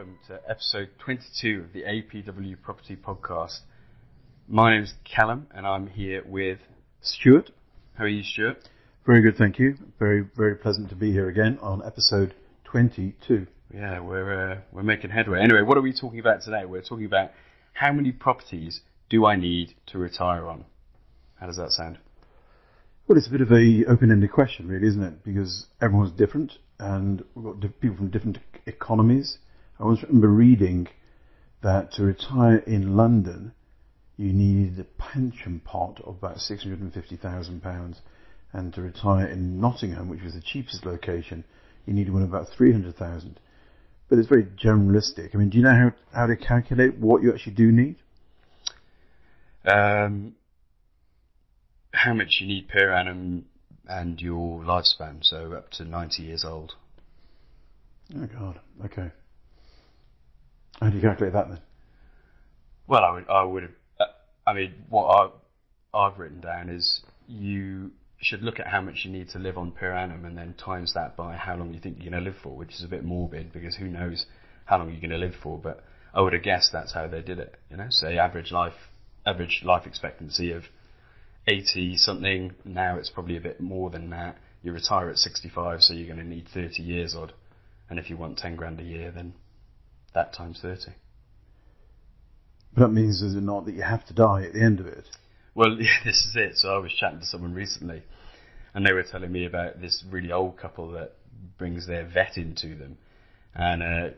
welcome to episode 22 of the APW Property Podcast. My name is Callum and I'm here with Stuart. How are you, Stuart? Very good, thank you. Very, very pleasant to be here again on episode 22. Yeah, we're uh, we're making headway. Anyway, what are we talking about today? We're talking about how many properties do I need to retire on? How does that sound? Well, it's a bit of a open-ended question, really, isn't it? Because everyone's different, and we've got people from different economies. I once remember reading that to retire in London, you needed a pension pot of about six hundred and fifty thousand pounds, and to retire in Nottingham, which was the cheapest location, you needed one of about three hundred thousand. But it's very generalistic. I mean, do you know how how to calculate what you actually do need? Um, how much you need per annum and your lifespan, so up to 90 years old. Oh God. Okay. How do you calculate that then? Well, I would, I would, uh, I mean, what I, I've written down is you should look at how much you need to live on per annum and then times that by how long you think you're going to live for, which is a bit morbid because who knows how long you're going to live for. But I would have guessed that's how they did it. You know, say average life, average life expectancy of 80 something. Now it's probably a bit more than that. You retire at 65, so you're going to need 30 years odd. And if you want 10 grand a year, then that times 30. But that means, is it not, that you have to die at the end of it? Well, yeah, this is it. So I was chatting to someone recently, and they were telling me about this really old couple that brings their vet into them, and uh,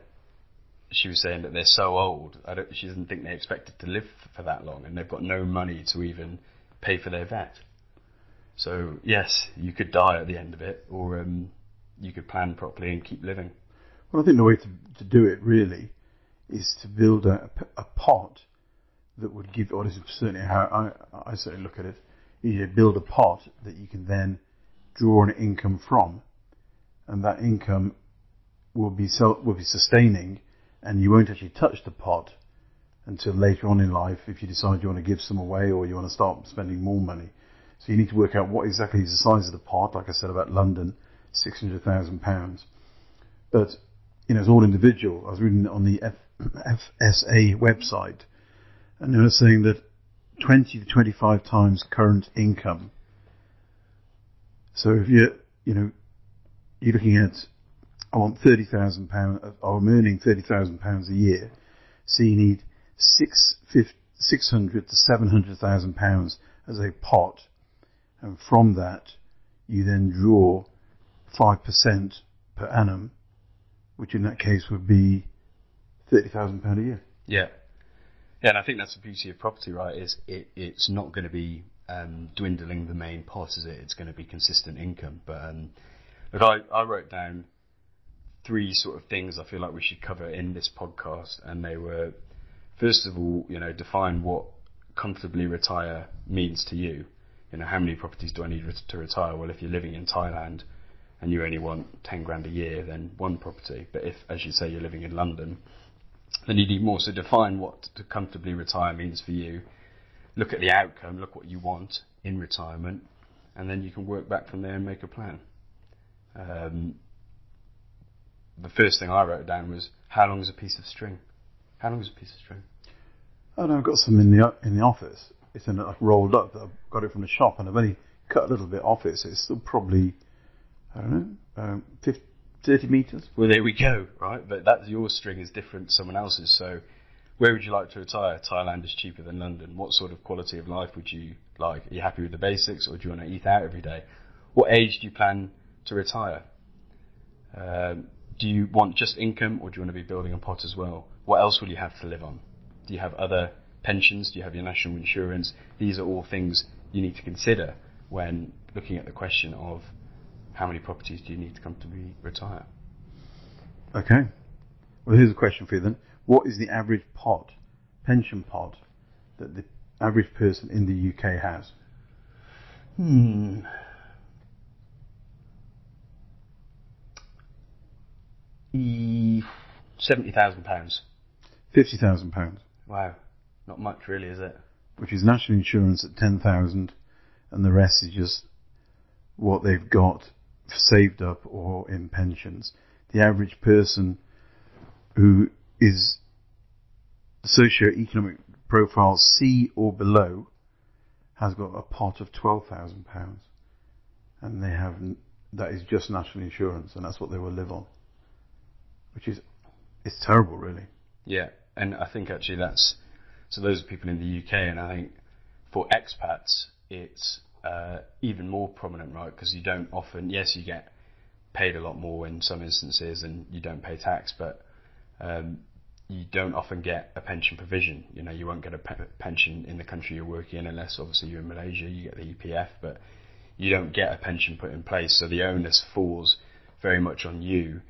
she was saying that they're so old. I don't, she doesn't think they expected to live for that long, and they've got no money to even pay for their vet. So yes, you could die at the end of it, or um, you could plan properly and keep living. Well, I think the way to, to do it really is to build a, a pot that would give, or this is certainly how I, I certainly look at it, you build a pot that you can then draw an income from, and that income will be self, will be sustaining, and you won't actually touch the pot until later on in life if you decide you want to give some away or you want to start spending more money. So you need to work out what exactly is the size of the pot, like I said about London, £600,000. But, you know, it's all individual. I was reading on the F, FSA website and they were saying that 20 to 25 times current income. So if you're, you know, you're looking at, I want £30,000, I'm earning £30,000 a year, so you need six, 600 to 700,000 pounds as a pot, and from that you then draw 5% per annum, which in that case would be 30,000 pound a year. Yeah. Yeah, and I think that's the beauty of property, right? Is it, it's not going to be um, dwindling the main pot, is it? It's going to be consistent income. But um, look, I, I wrote down three sort of things I feel like we should cover in this podcast, and they were first of all, you know, define what comfortably retire means to you. You know, how many properties do I need to retire? Well, if you're living in Thailand and you only want 10 grand a year, then one property. But if, as you say, you're living in London, then you need more. So define what to comfortably retire means for you. Look at the outcome, look what you want in retirement, and then you can work back from there and make a plan. Um, the first thing I wrote down was how long is a piece of string? How long is a piece of string? Oh no, I've got some in the in the office. It's in like rolled up. I've got it from the shop, and I've only cut a little bit off it. So it's still probably I don't know, um, 50, 30 meters. Well, there we go, right? But that's your string is different to someone else's. So, where would you like to retire? Thailand is cheaper than London. What sort of quality of life would you like? Are you happy with the basics, or do you want to eat out every day? What age do you plan to retire? Um, do you want just income, or do you want to be building a pot as well? What else will you have to live on? Do you have other pensions? Do you have your national insurance? These are all things you need to consider when looking at the question of how many properties do you need to come to be retire? Okay. Well, here's a question for you then. What is the average pot, pension pot, that the average person in the UK has? Hmm. E- Seventy thousand pounds. Fifty thousand pounds, Wow, not much really, is it? which is national insurance at ten thousand, and the rest is just what they've got saved up or in pensions. The average person who is socio-economic profile C or below has got a pot of twelve thousand pounds, and they have that is just national insurance, and that's what they will live on, which is it's terrible, really. Yeah, and I think actually that's so those are people in the UK, and I think for expats it's uh, even more prominent, right? Because you don't often, yes, you get paid a lot more in some instances, and you don't pay tax, but um, you don't often get a pension provision. You know, you won't get a pe- pension in the country you're working in unless obviously you're in Malaysia, you get the EPF, but you don't get a pension put in place. So the onus falls very much on you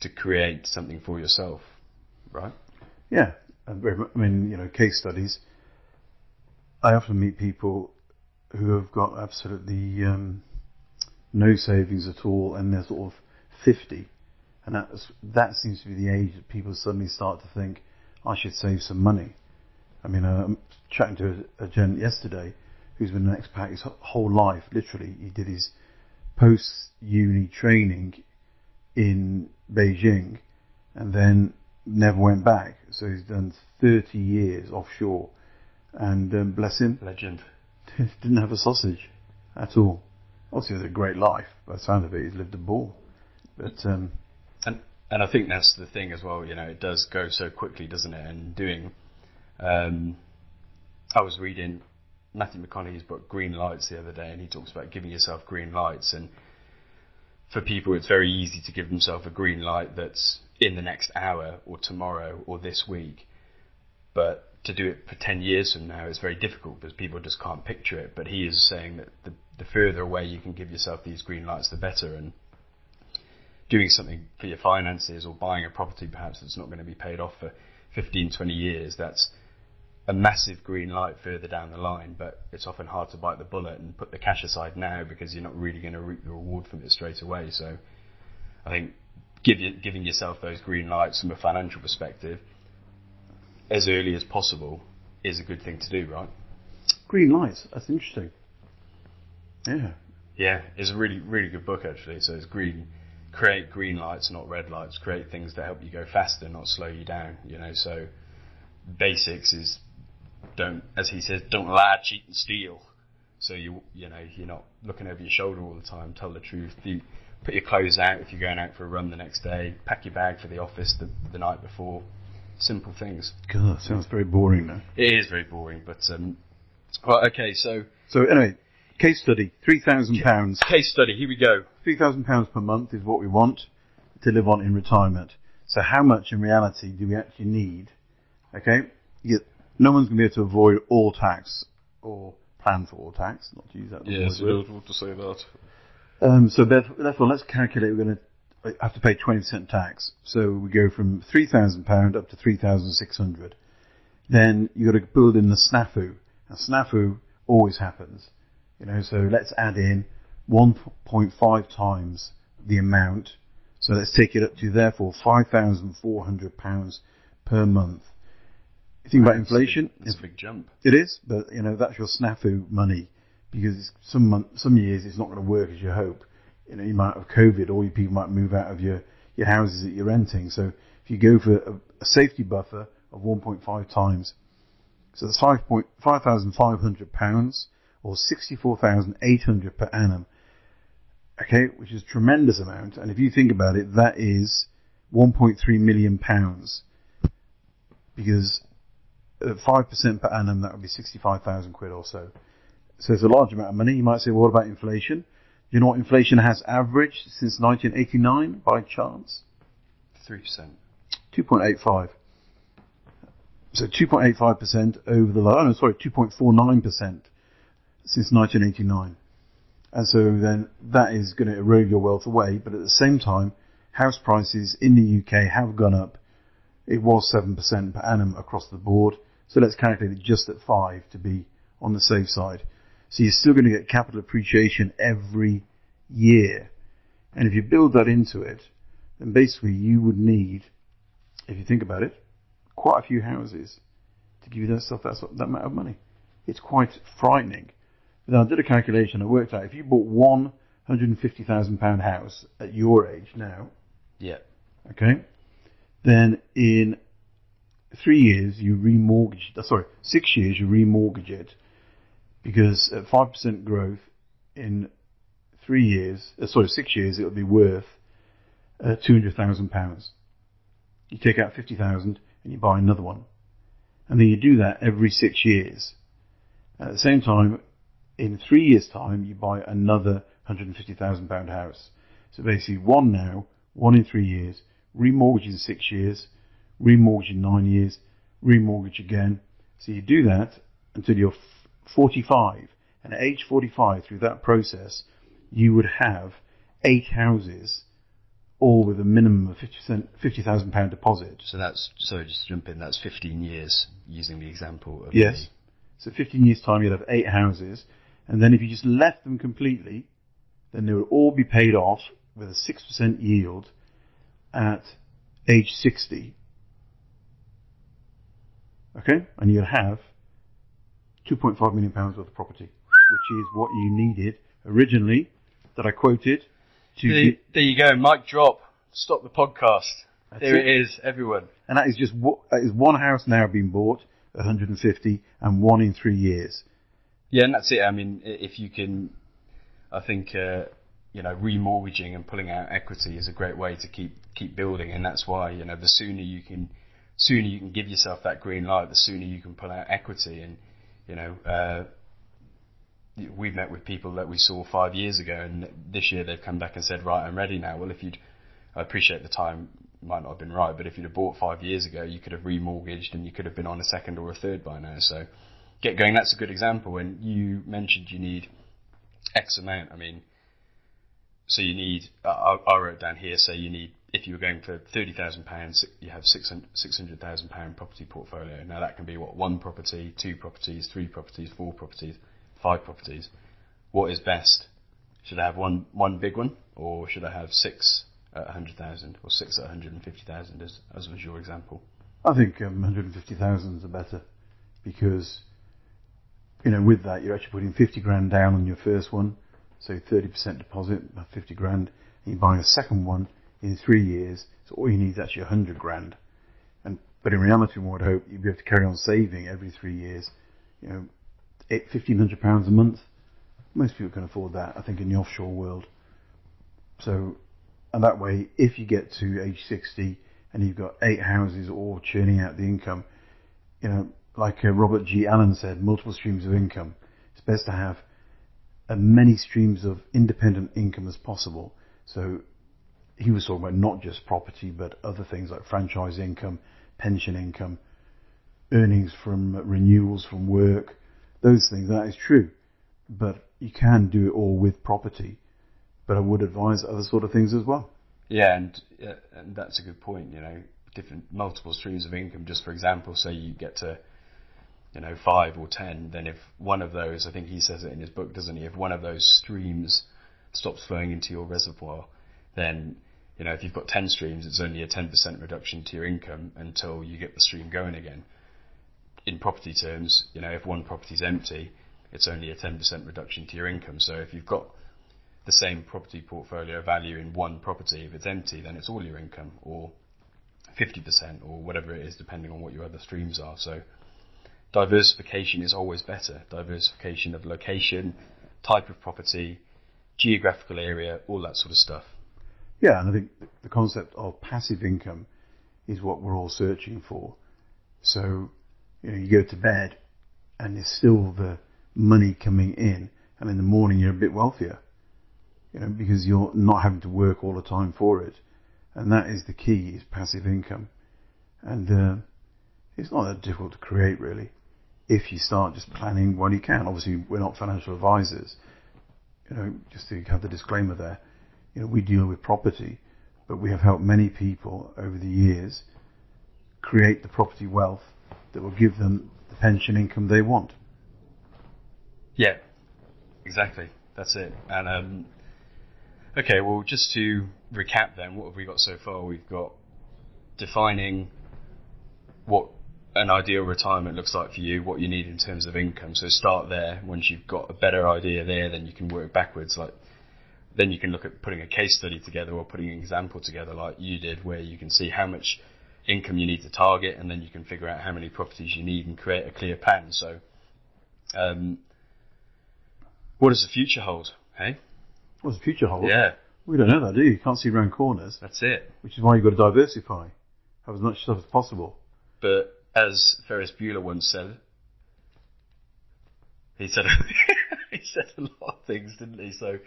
to create something for yourself, right? Yeah, I mean, you know, case studies. I often meet people who have got absolutely um, no savings at all, and they're sort of 50, and that's, that seems to be the age that people suddenly start to think, I should save some money. I mean, uh, I'm chatting to a, a gent yesterday who's been an expat his whole life, literally. He did his post-uni training in Beijing and then never went back. So he's done 30 years offshore and um, bless him. Legend. Didn't have a sausage at all. Obviously, it was a great life. By the sound of it, he's lived a ball. But um, and and I think that's the thing as well. You know, it does go so quickly, doesn't it? And doing, um, I was reading Matthew McConaughey's book Green Lights the other day, and he talks about giving yourself green lights. And for people, it's very easy to give themselves a green light that's in the next hour or tomorrow or this week. But to do it for 10 years from now is very difficult because people just can't picture it. But he is saying that the, the further away you can give yourself these green lights, the better. And doing something for your finances or buying a property perhaps that's not going to be paid off for 15, 20 years, that's a massive green light further down the line, but it's often hard to bite the bullet and put the cash aside now because you're not really going to reap the reward from it straight away. So I think give giving yourself those green lights from a financial perspective as early as possible is a good thing to do, right? Green lights, that's interesting. Yeah. Yeah, it's a really, really good book actually. So it's green, create green lights, not red lights. Create things that help you go faster, not slow you down. You know, so basics is don't, as he says, don't lie, cheat, and steal. So you you know you're not looking over your shoulder all the time. Tell the truth. You put your clothes out if you're going out for a run the next day. Pack your bag for the office the, the night before. Simple things. God, sounds very boring now. It is very boring, but um, right, okay. So so anyway, case study: three thousand pounds. Case study. Here we go. Three thousand pounds per month is what we want to live on in retirement. So how much in reality do we actually need? Okay, you, no one's going to be able to avoid all tax or plan for all tax. Not to use that. Yes, we don't want to say that. Um, so therefore, let's calculate. We're going to have to pay 20% tax. So we go from £3,000 up to 3600 Then you've got to build in the snafu. Now, snafu always happens. You know, so let's add in 1.5 times the amount. So let's take it up to therefore £5,400 per month you think about inflation. It's a big jump. It is, but you know that's your snafu money because some month, some years it's not going to work as you hope. You know, you might have COVID, or people might move out of your your houses that you're renting. So if you go for a, a safety buffer of 1.5 times, so that's 5,500 pounds or 64,800 per annum. Okay, which is a tremendous amount. And if you think about it, that is 1.3 million pounds because at five percent per annum, that would be sixty-five thousand quid or so. So it's a large amount of money. You might say, well, what about inflation? Do you know what inflation has averaged since 1989 by chance? Three percent. 2.85. So 2.85% over the last, oh no, sorry, 2.49% since 1989. And so then that is going to erode your wealth away, but at the same time, house prices in the UK have gone up. It was 7% per annum across the board. So let's calculate it just at 5 to be on the safe side. So you're still going to get capital appreciation every year. And if you build that into it, then basically you would need, if you think about it, quite a few houses to give you that stuff, that, that amount of money. It's quite frightening. But I did a calculation, I worked out, if you bought one £150,000 house at your age now, yeah. okay, then in three years you remortgage. Sorry, six years you remortgage it because at five percent growth in three years, uh, sorry, six years, it'll be worth uh, two hundred thousand pounds. You take out fifty thousand and you buy another one, and then you do that every six years. At the same time, in three years' time, you buy another hundred and fifty thousand pound house. So basically, one now, one in three years, remortgage in six years, remortgage in nine years, remortgage again. So you do that until you're 45. And at age 45, through that process, you would have eight houses, all with a minimum of 50 50,000 pound deposit. So that's sorry, just to jump in. That's 15 years using the example. Of Yes. So 15 years time, you'd have eight houses. And then if you just left them completely, then they would all be paid off with a 6% yield at age 60. Okay? And you'll have 2.5 million pounds worth of property, which is what you needed originally that I quoted to The, get, there you go. Mic drop. Stop the podcast. There it. it is, everyone. and that is just that is one house now being bought, 150, and one in three years. Yeah, and that's it. I mean, if you can, I think uh, you know, remortgaging and pulling out equity is a great way to keep keep building, and that's why you know the sooner you can, sooner you can give yourself that green light, the sooner you can pull out equity, and you know. Uh, We've met with people that we saw five years ago, and this year they've come back and said, "Right, I'm ready now." Well, if you'd, I appreciate the time might not have been right, but if you'd have bought five years ago, you could have remortgaged and you could have been on a second or a third by now. So, get going. That's a good example. And you mentioned you need X amount. I mean, so you need. I, I wrote down here. So you need. If you were going for thirty thousand pounds, you have six hundred thousand pound property portfolio. Now that can be what one property, two properties, three properties, four properties, five properties. What is best? Should I have one one big one, or should I have six at hundred thousand, or six at hundred and fifty thousand, as as was your example? I think um, 150,000 is better because, you know, with that you're actually putting 50 grand down on your first one, so 30% deposit, 50 grand, and you're buying a second one in three years, so all you need is actually 100 grand. And but in reality, one would hope you'd be able to carry on saving every three years, you know, eight, 1,500 pounds a month. Most people can afford that, I think, in the offshore world. So, and that way, if you get to age 60 and you've got eight houses all churning out the income, you know, like uh, Robert G. Allen said, multiple streams of income. It's best to have as many streams of independent income as possible. So he was talking about not just property, but other things like franchise income, pension income, earnings from renewals from work, those things. That is true. But you can do it all with property. But I would advise other sort of things as well. Yeah, and uh, and that's a good point. You know, different multiple streams of income. Just for example, say you get to, you know, five or ten, then if one of those, I think he says it in his book, doesn't he? If one of those streams stops flowing into your reservoir, then you know if you've got ten streams, it's only a ten percent reduction to your income until you get the stream going again. In property terms, you know, if one property's empty, it's only a ten percent reduction to your income. So if you've got the same property portfolio value in one property, if it's empty, then it's all your income, or 50%, or whatever it is, depending on what your other streams are. So diversification is always better. Diversification of location, type of property, geographical area, all that sort of stuff. Yeah, and I think the concept of passive income is what we're all searching for. So, you know, you go to bed and there's still the money coming in, and in the morning you're a bit wealthier, you know, because you're not having to work all the time for it. And that is the key, is passive income. And uh, it's not that difficult to create, really, if you start just planning when you can. Obviously, we're not financial advisors, you know, just to have the disclaimer there you know, we deal with property, but we have helped many people over the years create the property wealth that will give them the pension income they want. Yeah, exactly. That's it. And um, okay, well, just to recap, then, what have we got so far? We've got defining what an ideal retirement looks like for you, what you need in terms of income. So start there. Once you've got a better idea there, then you can work backwards. Like then you can look at putting a case study together or putting an example together, like you did, where you can see how much income you need to target, and then you can figure out how many properties you need and create a clear pattern. So, um, what does the future hold? Hey, What's the future hold? yeah, We don't know that, do you? You can't see around corners, that's it. which is why you've got to diversify. Have as much stuff as possible. But as Ferris Bueller once said, he said he said a lot of things, didn't he? So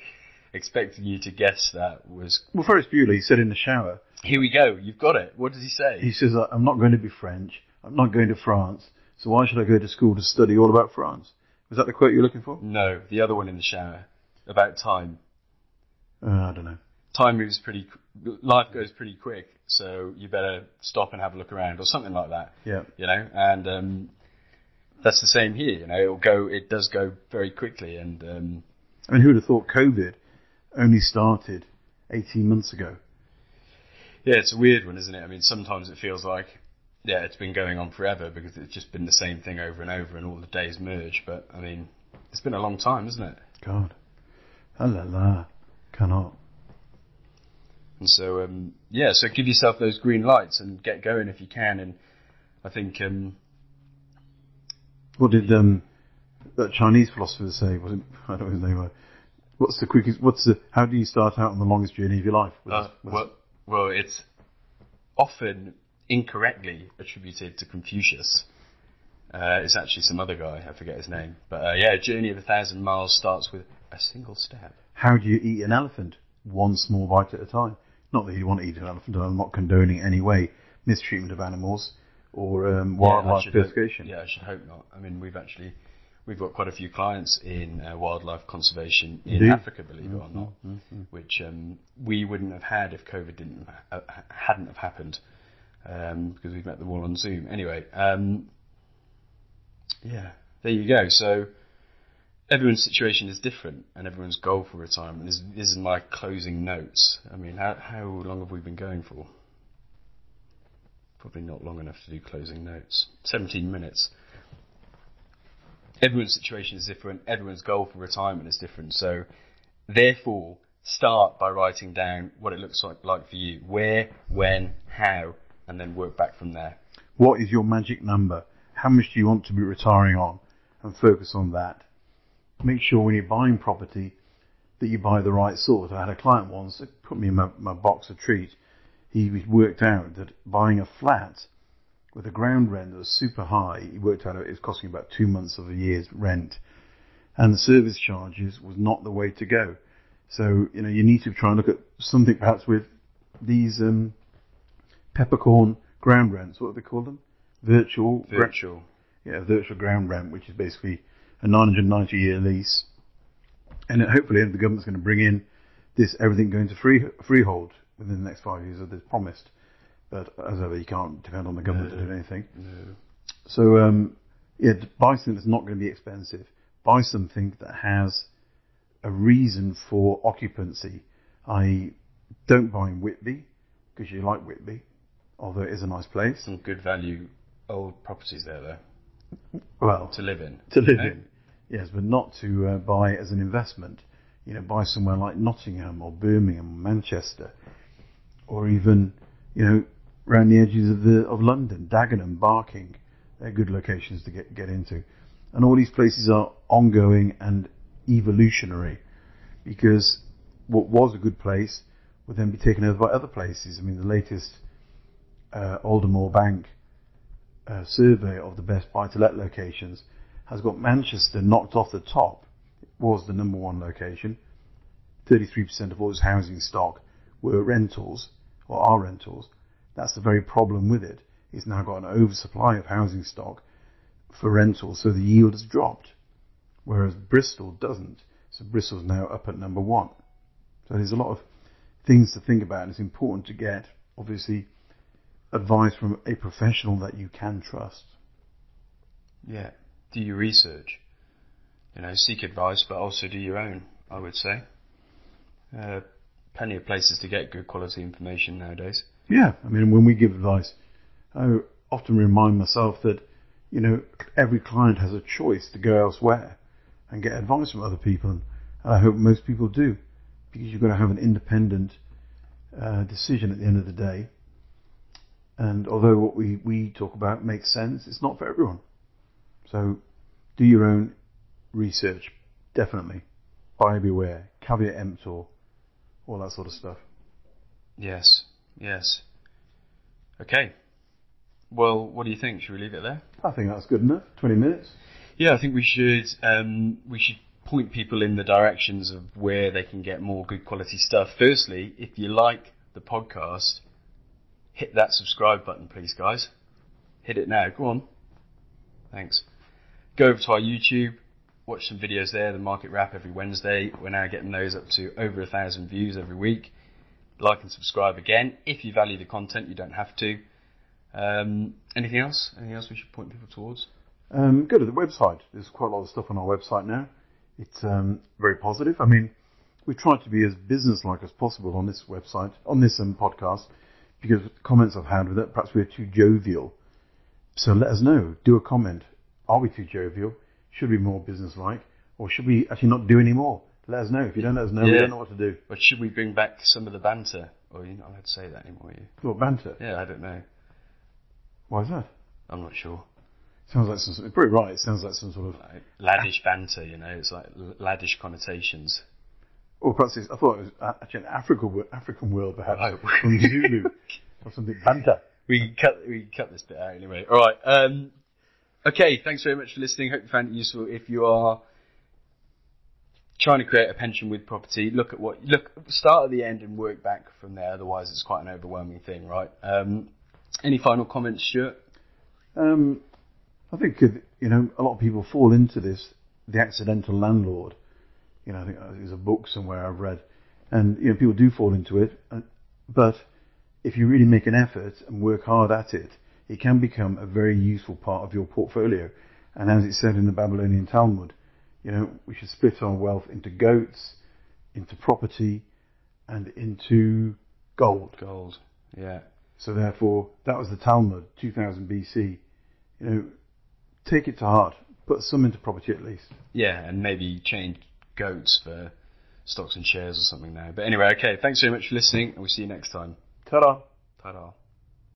expecting you to guess that was Well, Ferris Bueller, he said in the shower, here we go. You've got it. What does he say? he says, I'm not going to be French. I'm not going to France. So why should I go to school to study all about France? Was that the quote you're looking for? no, the other one in the shower about time. Uh, I don't know. Time moves pretty. Life goes pretty quick, so you better stop and have a look around, or something like that. Yeah. You know, and um, that's the same here. You know, it'll go. It does go very quickly, and um, I mean, who would have thought COVID only started 18 months ago? Yeah, it's a weird one, isn't it? I mean, sometimes it feels like, yeah, it's been going on forever because it's just been the same thing over and over and all the days merge. But, I mean, it's been a long time, isn't it? God. Ah la la. Cannot. And so, um, yeah, so give yourself those green lights and get going if you can. And I think, um, What did um, that Chinese philosopher say? Was it, I don't know his name. uh, What's the quickest? What's the? How do you start out on the longest journey of your life? Uh, well, well, it's often incorrectly attributed to Confucius. Uh, it's actually some other guy, I forget his name. But, uh, yeah, a journey of a thousand miles starts with a single step. How do you eat an elephant? One small bite at a time. Not that you want to eat an elephant, I'm not condoning any way mistreatment of animals or um, wildlife hope- purification. yeah, I should hope not. I mean, we've actually we've got quite a few clients in uh, wildlife conservation in you? Africa, believe it or not, which um, we wouldn't have had if COVID didn't uh, hadn't have happened um, because we've met them all on Zoom. Anyway, um, yeah, there you go. So everyone's situation is different, and everyone's goal for retirement is. This is my closing notes. I mean, how how long have we been going for? Probably not long enough to do closing notes. 17 minutes. Everyone's situation is different. Everyone's goal for retirement is different. So, therefore, start by writing down what it looks like, like for you. Where, when, how, and then work back from there. What is your magic number? How much do you want to be retiring on? And focus on that. Make sure when you're buying property that you buy the right sort. I had a client once that put me in my, my box of treat. He worked out that buying a flat with a ground rent that was super high, he worked out it was costing about two months of a year's rent. And the service charges was not the way to go. So, you know, you need to try and look at something perhaps with these um, peppercorn ground rents. What do they call them? Virtual. Virtual. yeah, virtual ground rent, which is basically a 990 year lease. And hopefully the government's going to bring in this everything going to free freehold within the next five years as they promised. But as ever, you can't depend on the government to do anything. No. So um, yeah, buy something that's not going to be expensive. Buy something that has a reason for occupancy. I don't buy in Whitby because you like Whitby, although it is a nice place. Some good value old properties there, though, Well, to live in. to live in. Yes, but not to uh, buy as an investment. You know, buy somewhere like Nottingham or Birmingham or Manchester, or even you know around the edges of the of London, Dagenham, Barking. They're good locations to get get into, and all these places are ongoing and evolutionary, because what was a good place would then be taken over by other places. I mean, the latest uh, Aldermore Bank uh, survey of the best buy-to-let locations has got Manchester knocked off the top. It was the number one location. 33% of all its housing stock were rentals or are rentals. That's the very problem with it. It's now got an oversupply of housing stock for rentals, so the yield has dropped. Whereas Bristol doesn't. So Bristol's now up at number one. So there's a lot of things to think about and it's important to get, obviously, advice from a professional that you can trust. Yeah. Do your research. You know, seek advice, but also do your own. I would say. Uh, plenty of places to get good quality information nowadays. Yeah, I mean, when we give advice, I often remind myself that, you know, every client has a choice to go elsewhere and get advice from other people, and I hope most people do, because you've got to have an independent uh, decision at the end of the day. And although what we, we talk about makes sense, it's not for everyone. So do your own research, definitely. Buyer beware, caveat emptor, all that sort of stuff. Yes, yes. Okay. Well, what do you think? Should we leave it there? I think that's good enough. 20 minutes. Yeah, I think we should um, we should point people in the directions of where they can get more good quality stuff. Firstly, if you like the podcast, hit that subscribe button, please, guys. Hit it now. Go on. Thanks. Go over to our YouTube, watch some videos there. The Market Wrap every Wednesday. We're now getting those up to over a thousand views every week. Like and subscribe again. If you value the content, you don't have to. Um, anything else? Anything else we should point people towards? Um, go to the website. There's quite a lot of stuff on our website now. It's um, very positive. I mean, we try to be as business-like as possible on this website, on this um, podcast, because comments I've had with it, perhaps we're too jovial. So let us know. Do a comment. Are we too jovial? Should we be more business-like? Or should we actually not do any more? Let us know. If you don't let us know, we don't know what to do. But should we bring back some of the banter? Or you're not allowed to say that anymore, are you? What banter? Yeah, I don't know. Why is that? I'm not sure. Sounds like some. Pretty right. It sounds like some sort of. Like, laddish banter, you know, it's like laddish connotations. Or perhaps it's, I thought it was actually an African wo- African word, perhaps Oh. from Zulu or something. Banter. We can cut we can cut this bit out anyway. All right. Um, okay. Thanks very much for listening. Hope you found it useful. If you are trying to create a pension with property, look at what look start at the end and work back from there. Otherwise, it's quite an overwhelming thing, right? Um, any final comments, Stuart? Um, I think uh, you know a lot of people fall into this, the accidental landlord. You know, I think there's a book somewhere I've read, and you know people do fall into it. uh, But if you really make an effort and work hard at it, it can become a very useful part of your portfolio. And as it said in the Babylonian Talmud, you know, we should split our wealth into goats, into property, and into gold. Gold. Yeah. So therefore, that was the Talmud, 2000 BC. You know, take it to heart. Put some into property at least. Yeah, and maybe change goats for stocks and shares or something now. But anyway, okay. Thanks very much for listening, and we'll see you next time. Ta-da! Ta-da.